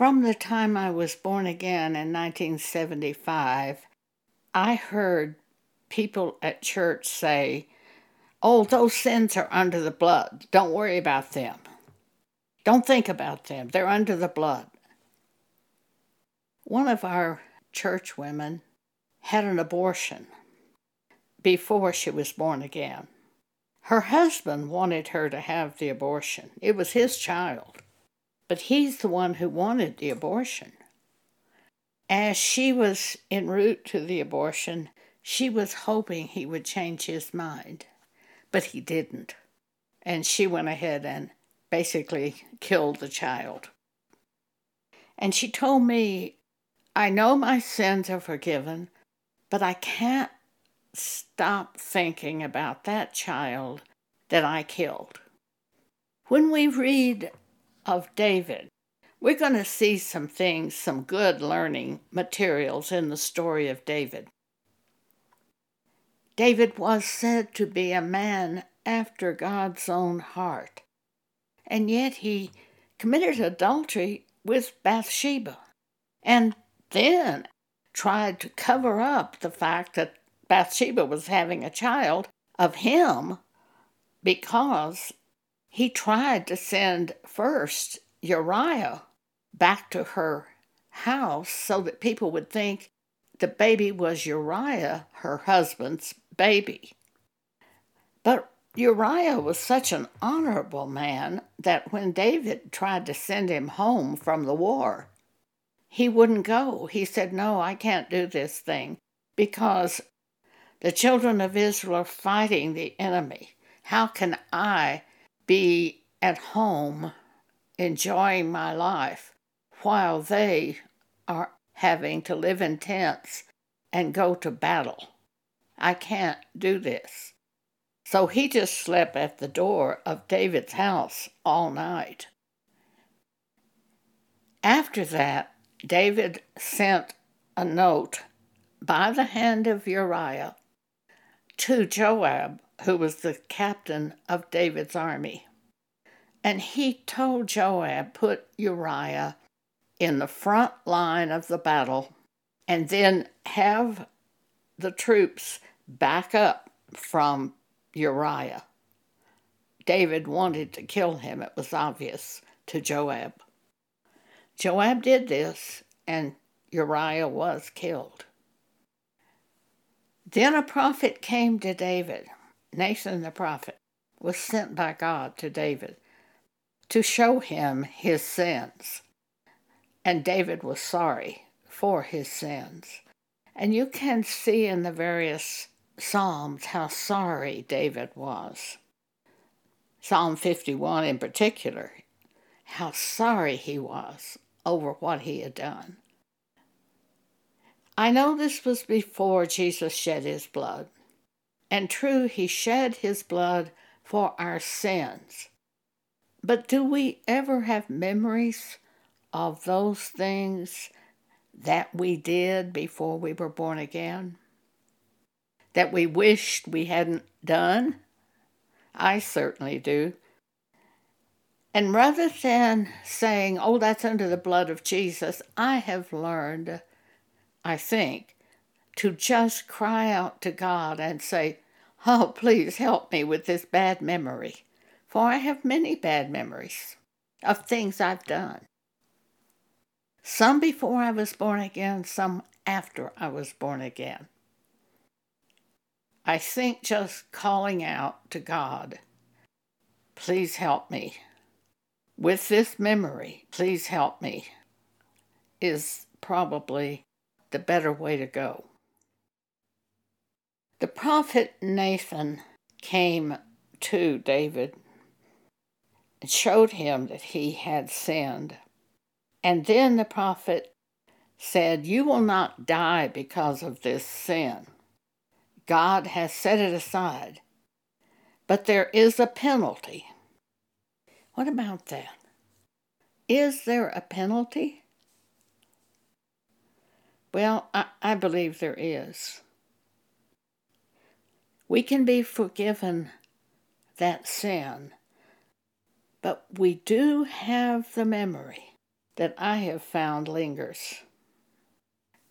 From the time I was born again in 1975, I heard people at church say, Oh, those sins are under the blood. Don't worry about them. Don't think about them. They're under the blood. One of our church women had an abortion before she was born again. Her husband wanted her to have the abortion. It was his child, but he's the one who wanted the abortion. As she was en route to the abortion, she was hoping he would change his mind but he didn't. And she went ahead and basically killed the child. And she told me, I know my sins are forgiven, but I can't stop thinking about that child that I killed. When we read of David, we're going to see some things, some good learning materials in the story of David. David was said to be a man after God's own heart, and yet he committed adultery with Bathsheba and then tried to cover up the fact that Bathsheba was having a child of him because he tried to send first Uriah back to her house so that people would think the baby was Uriah, her husband's baby. But Uriah was such an honorable man that when David tried to send him home from the war, he wouldn't go. He said, No, I can't do this thing because the children of Israel are fighting the enemy. How can I be at home enjoying my life while they are having to live in tents and go to battle? I can't do this. So he just slept at the door of David's house all night. After that, David sent a note by the hand of Uriah to Joab, who was the captain of David's army. And he told Joab, put Uriah in the front line of the battle and then have the troops back up from Uriah. David wanted to kill him, it was obvious to Joab. Joab did this, and Uriah was killed. Then a prophet came to David. Nathan the prophet was sent by God to David to show him his sins. And David was sorry for his sins. And you can see in the various Psalms how sorry David was. Psalm 51 in particular, how sorry he was over what he had done. I know this was before Jesus shed his blood. And true, he shed his blood for our sins. But do we ever have memories of those things that we did before we were born again? That we wished we hadn't done? I certainly do. And rather than saying, oh, that's under the blood of Jesus, I have learned, I think, to just cry out to God and say, oh, please help me with this bad memory. For I have many bad memories of things I've done. Some before I was born again, some after I was born again. I think just calling out to God, please help me. With this memory, please help me, is probably the better way to go. The prophet Nathan came to David and showed him that he had sinned. And then the prophet said, You will not die because of this sin. God has set it aside. But there is a penalty. What about that? Is there a penalty? Well, I, I believe there is. We can be forgiven that sin, but we do have the memory that I have found lingers.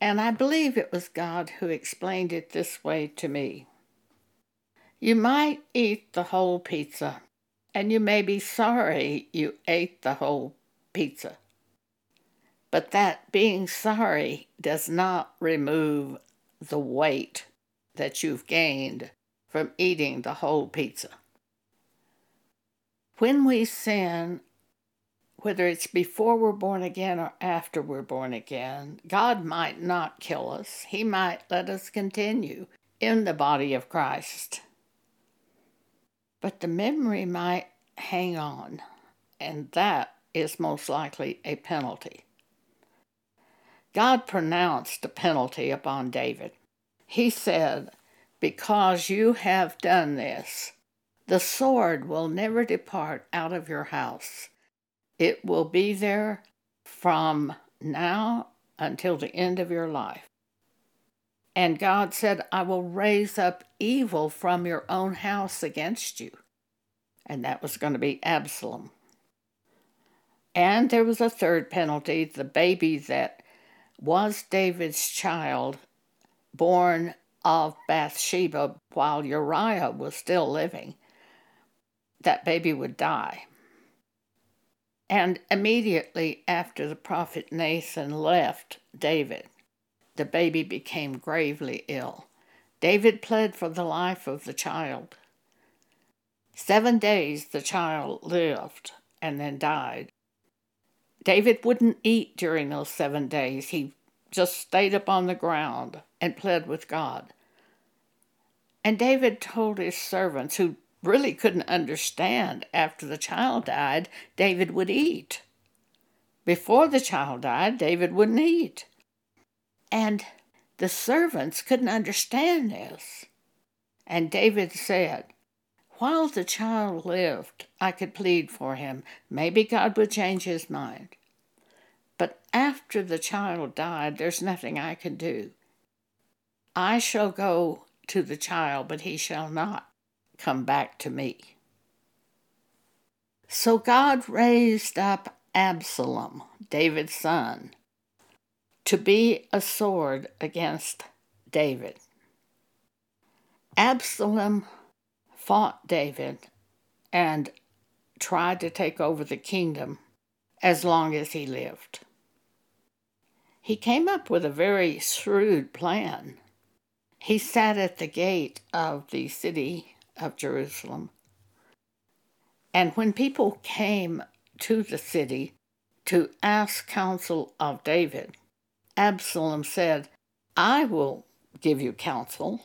And I believe it was God who explained it this way to me. You might eat the whole pizza, and you may be sorry you ate the whole pizza. But that being sorry does not remove the weight that you've gained from eating the whole pizza. When we sin, whether it's before we're born again or after we're born again, God might not kill us. He might let us continue in the body of Christ. But the memory might hang on, and that is most likely a penalty. God pronounced a penalty upon David. He said, Because you have done this, the sword will never depart out of your house it will be there from now until the end of your life. And God said, I will raise up evil from your own house against you. And that was going to be Absalom. And there was a third penalty the baby that was David's child, born of Bathsheba while Uriah was still living. That baby would die. And immediately after the prophet Nathan left David, the baby became gravely ill. David pled for the life of the child. Seven days the child lived and then died. David wouldn't eat during those seven days. He just stayed up on the ground and pled with God. And David told his servants, who really couldn't understand after the child died, David would eat. Before the child died, David wouldn't eat. And the servants couldn't understand this. And David said, While the child lived, I could plead for him. Maybe God would change his mind. But after the child died, there's nothing I can do. I shall go to the child, but he shall not come back to me. So God raised up Absalom, David's son, to be a sword against David. Absalom fought David and tried to take over the kingdom as long as he lived. He came up with a very shrewd plan. He sat at the gate of the city of Jerusalem. And when people came to the city to ask counsel of David, Absalom said, I will give you counsel.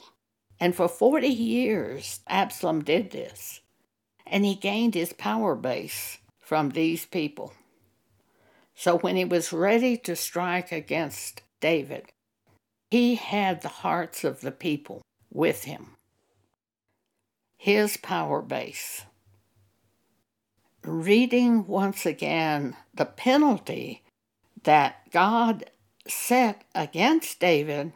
And for 40 years, Absalom did this. And he gained his power base from these people. So when he was ready to strike against David, he had the hearts of the people with him his power base. Reading once again the penalty that God set against David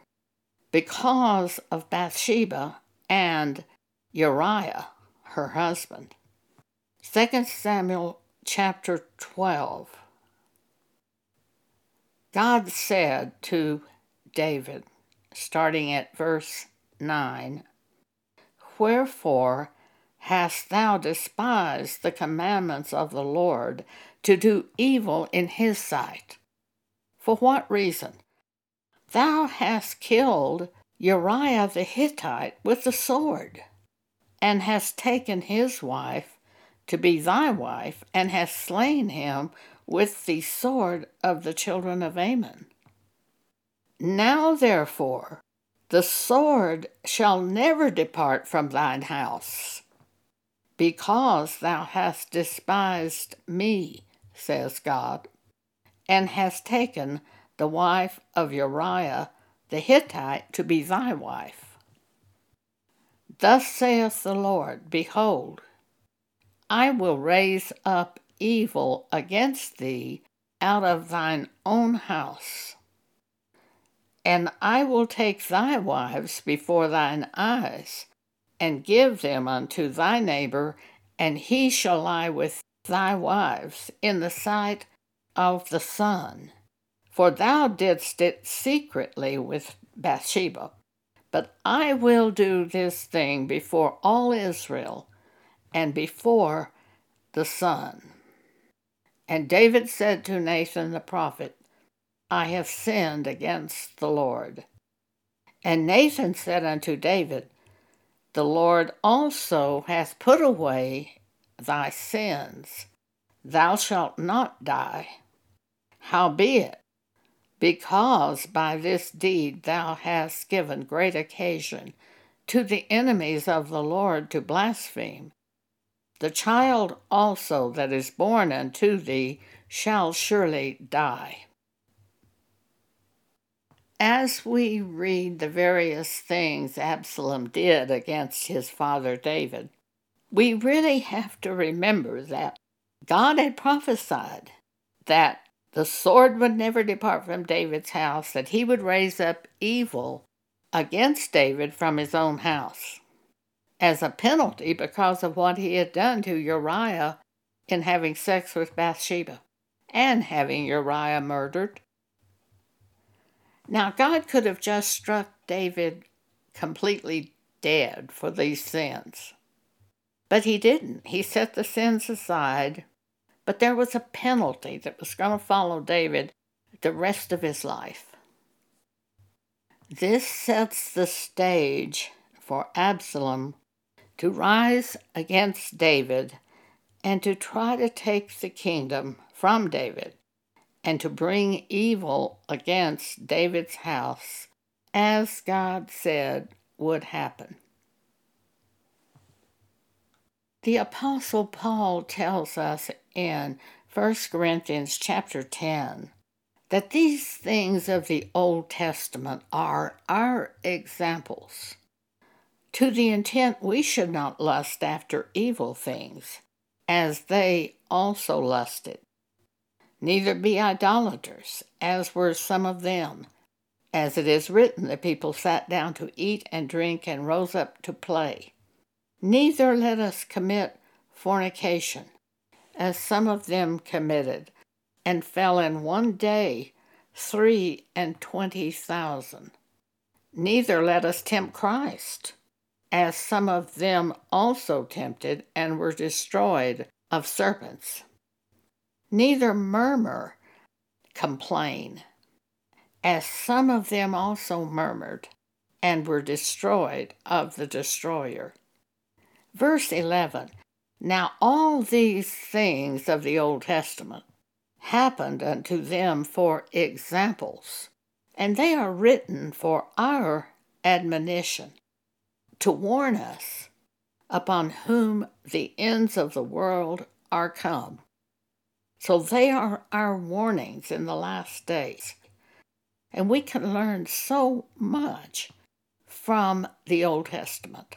because of Bathsheba and Uriah, her husband. 2 Samuel chapter 12. God said to David, starting at verse 9, Wherefore hast thou despised the commandments of the Lord to do evil in his sight? For what reason? Thou hast killed Uriah the Hittite with the sword, and hast taken his wife to be thy wife, and hast slain him with the sword of the children of Ammon. Now therefore the sword shall never depart from thine house, because thou hast despised me, says God, and hast taken the wife of Uriah the Hittite to be thy wife. Thus saith the Lord Behold, I will raise up evil against thee out of thine own house and I will take thy wives before thine eyes, and give them unto thy neighbor, and he shall lie with thy wives in the sight of the sun. for thou didst it secretly with Bathsheba. But I will do this thing before all Israel and before the sun. And David said to Nathan the prophet, I have sinned against the Lord. And Nathan said unto David, The Lord also hath put away thy sins. Thou shalt not die. Howbeit, because by this deed thou hast given great occasion to the enemies of the Lord to blaspheme, the child also that is born unto thee shall surely die. As we read the various things Absalom did against his father David, we really have to remember that God had prophesied that the sword would never depart from David's house, that he would raise up evil against David from his own house as a penalty because of what he had done to Uriah in having sex with Bathsheba and having Uriah murdered. Now, God could have just struck David completely dead for these sins. But he didn't. He set the sins aside but there was a penalty that was going to follow David the rest of his life. This sets the stage for Absalom to rise against David and to try to take the kingdom from David and to bring evil against David's house, as God said would happen. The apostle Paul tells us in 1 Corinthians chapter 10 that these things of the Old Testament are our examples to the intent we should not lust after evil things, as they also lusted. Neither be idolaters, as were some of them. As it is written, the people sat down to eat and drink and rose up to play. Neither let us commit fornication, as some of them committed, and fell in one day three and twenty thousand. Neither let us tempt Christ, as some of them also tempted and were destroyed of serpents. Neither murmur, complain, as some of them also murmured and were destroyed of the destroyer. Verse 11 Now all these things of the Old Testament happened unto them for examples, and they are written for our admonition, to warn us upon whom the ends of the world are come. So they are our warnings in the last days. And we can learn so much from the Old Testament.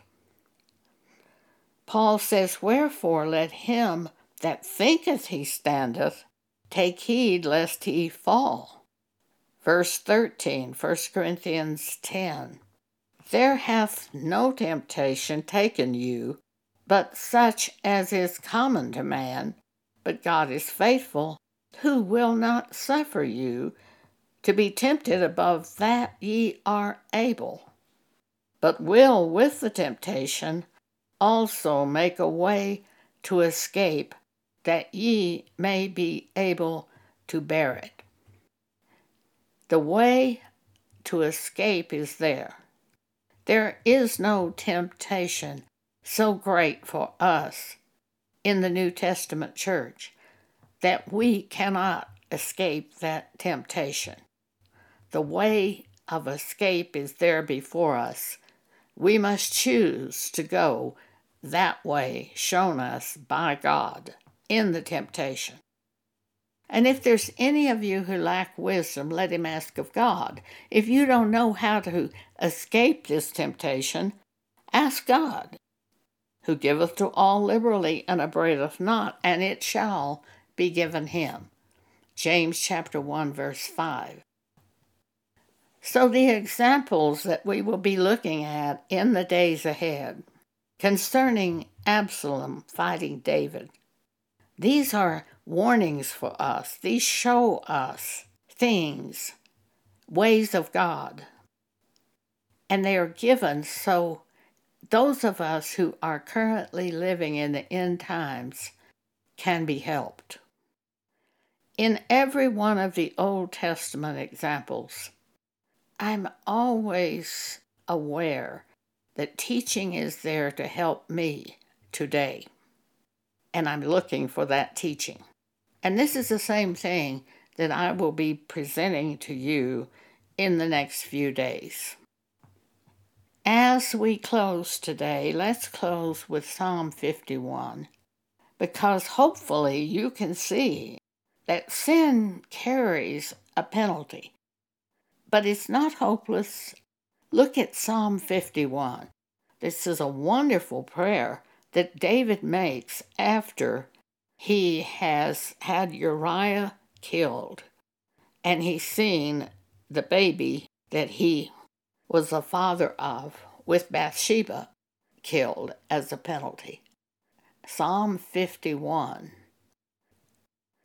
Paul says, Wherefore let him that thinketh he standeth take heed lest he fall. Verse 13, 1 Corinthians 10. There hath no temptation taken you, but such as is common to man. But God is faithful, who will not suffer you to be tempted above that ye are able, but will with the temptation also make a way to escape, that ye may be able to bear it. The way to escape is there. There is no temptation so great for us in the New Testament church that we cannot escape that temptation. The way of escape is there before us. We must choose to go that way shown us by God in the temptation. And if there's any of you who lack wisdom, let him ask of God. If you don't know how to escape this temptation, ask God, who giveth to all liberally and upbraideth not, and it shall be given him. James chapter 1 verse 5. So the examples that we will be looking at in the days ahead concerning Absalom fighting David. These are warnings for us. These show us things, ways of God. And they are given so those of us who are currently living in the end times can be helped. In every one of the Old Testament examples, I'm always aware that teaching is there to help me today. And I'm looking for that teaching. And this is the same thing that I will be presenting to you in the next few days. As we close today, let's close with Psalm 51 because hopefully you can see that sin carries a penalty. But it's not hopeless. Look at Psalm 51. This is a wonderful prayer that David makes after he has had Uriah killed and he's seen the baby that he was the father of with Bathsheba killed as a penalty. Psalm 51.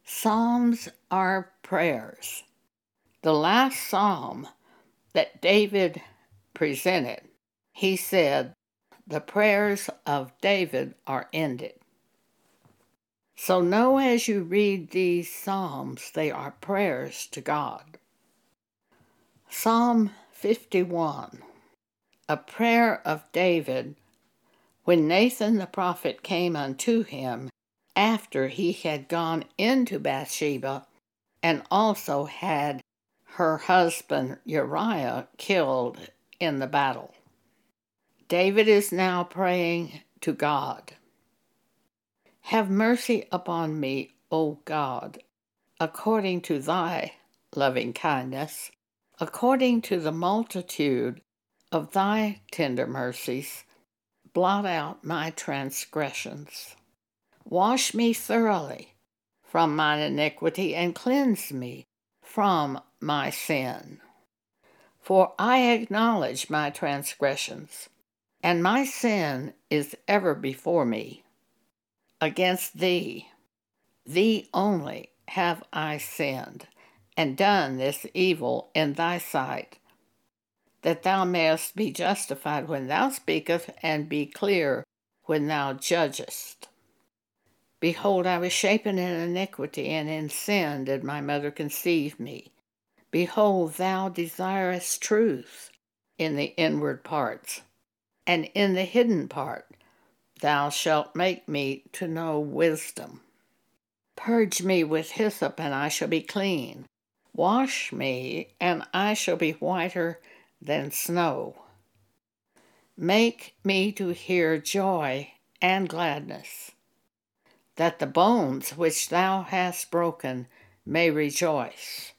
Psalms are prayers. The last psalm that David presented, he said, The prayers of David are ended. So know as you read these psalms, they are prayers to God. Psalm 51 A prayer of David when Nathan the prophet came unto him after he had gone into Bathsheba and also had her husband Uriah killed in the battle. David is now praying to God Have mercy upon me, O God, according to thy loving kindness, according to the multitude of thy tender mercies blot out my transgressions. Wash me thoroughly from mine iniquity and cleanse me from my sin. For I acknowledge my transgressions, and my sin is ever before me. Against thee, thee only, have I sinned, and done this evil in thy sight that thou mayest be justified when thou speakest, and be clear when thou judgest. Behold, I was shapen in iniquity, and in sin did my mother conceive me. Behold, thou desirest truth in the inward parts, and in the hidden part thou shalt make me to know wisdom. Purge me with hyssop, and I shall be clean. Wash me, and I shall be whiter than snow. Make me to hear joy and gladness, that the bones which thou hast broken may rejoice.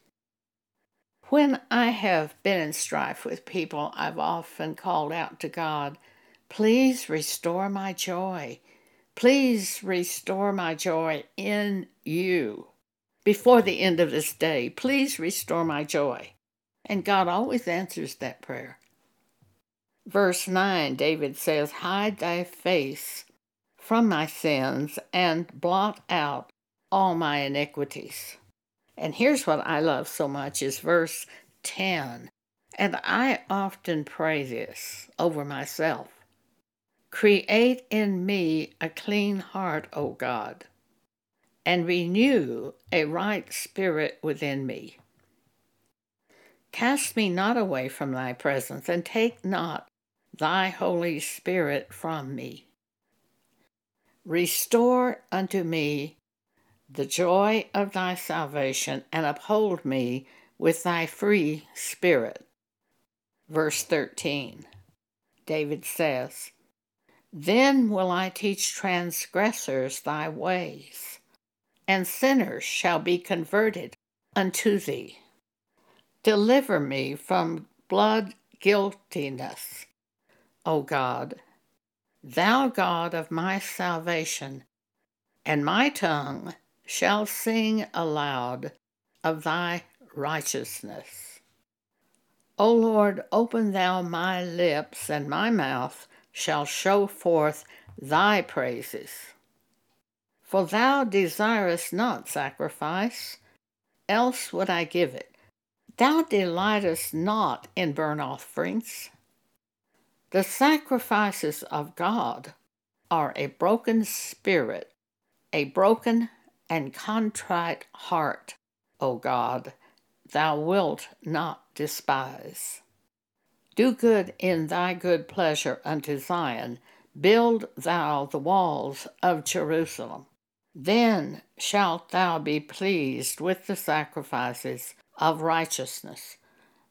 When I have been in strife with people, I've often called out to God, Please restore my joy. Please restore my joy in you. Before the end of this day, please restore my joy. And God always answers that prayer. Verse 9, David says, Hide thy face from my sins and blot out all my iniquities. And here's what I love so much is verse 10. And I often pray this over myself. Create in me a clean heart, O God, and renew a right spirit within me. Cast me not away from thy presence, and take not thy Holy Spirit from me. Restore unto me the joy of thy salvation, and uphold me with thy free spirit. Verse 13 David says, Then will I teach transgressors thy ways, and sinners shall be converted unto thee. Deliver me from blood guiltiness, O God, thou God of my salvation, and my tongue shall sing aloud of thy righteousness. O Lord, open thou my lips, and my mouth shall show forth thy praises. For thou desirest not sacrifice, else would I give it. Thou delightest not in burnt offerings. The sacrifices of God are a broken spirit, a broken and contrite heart, O God, thou wilt not despise. Do good in thy good pleasure unto Zion, build thou the walls of Jerusalem. Then shalt thou be pleased with the sacrifices of righteousness,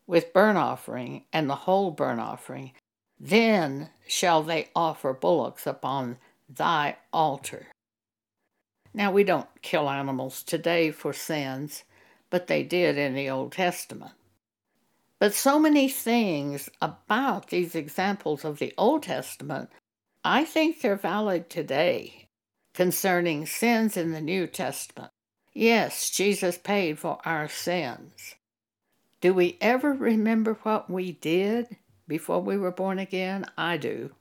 with burnt offering and the whole burnt offering. Then shall they offer bullocks upon thy altar. Now, we don't kill animals today for sins, but they did in the Old Testament. But so many things about these examples of the Old Testament, I think they're valid today concerning sins in the New Testament. Yes, Jesus paid for our sins. Do we ever remember what we did before we were born again? I do.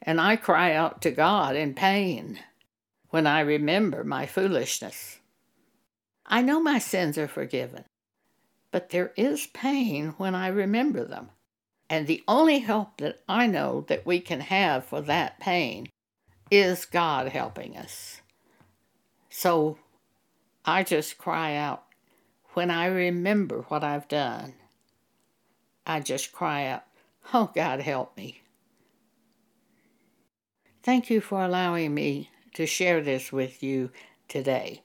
And I cry out to God in pain when I remember my foolishness. I know my sins are forgiven, but there is pain when I remember them. And the only help that I know that we can have for that pain is God helping us. So I just cry out when I remember what I've done. I just cry out, Oh, God, help me. Thank you for allowing me to share this with you today.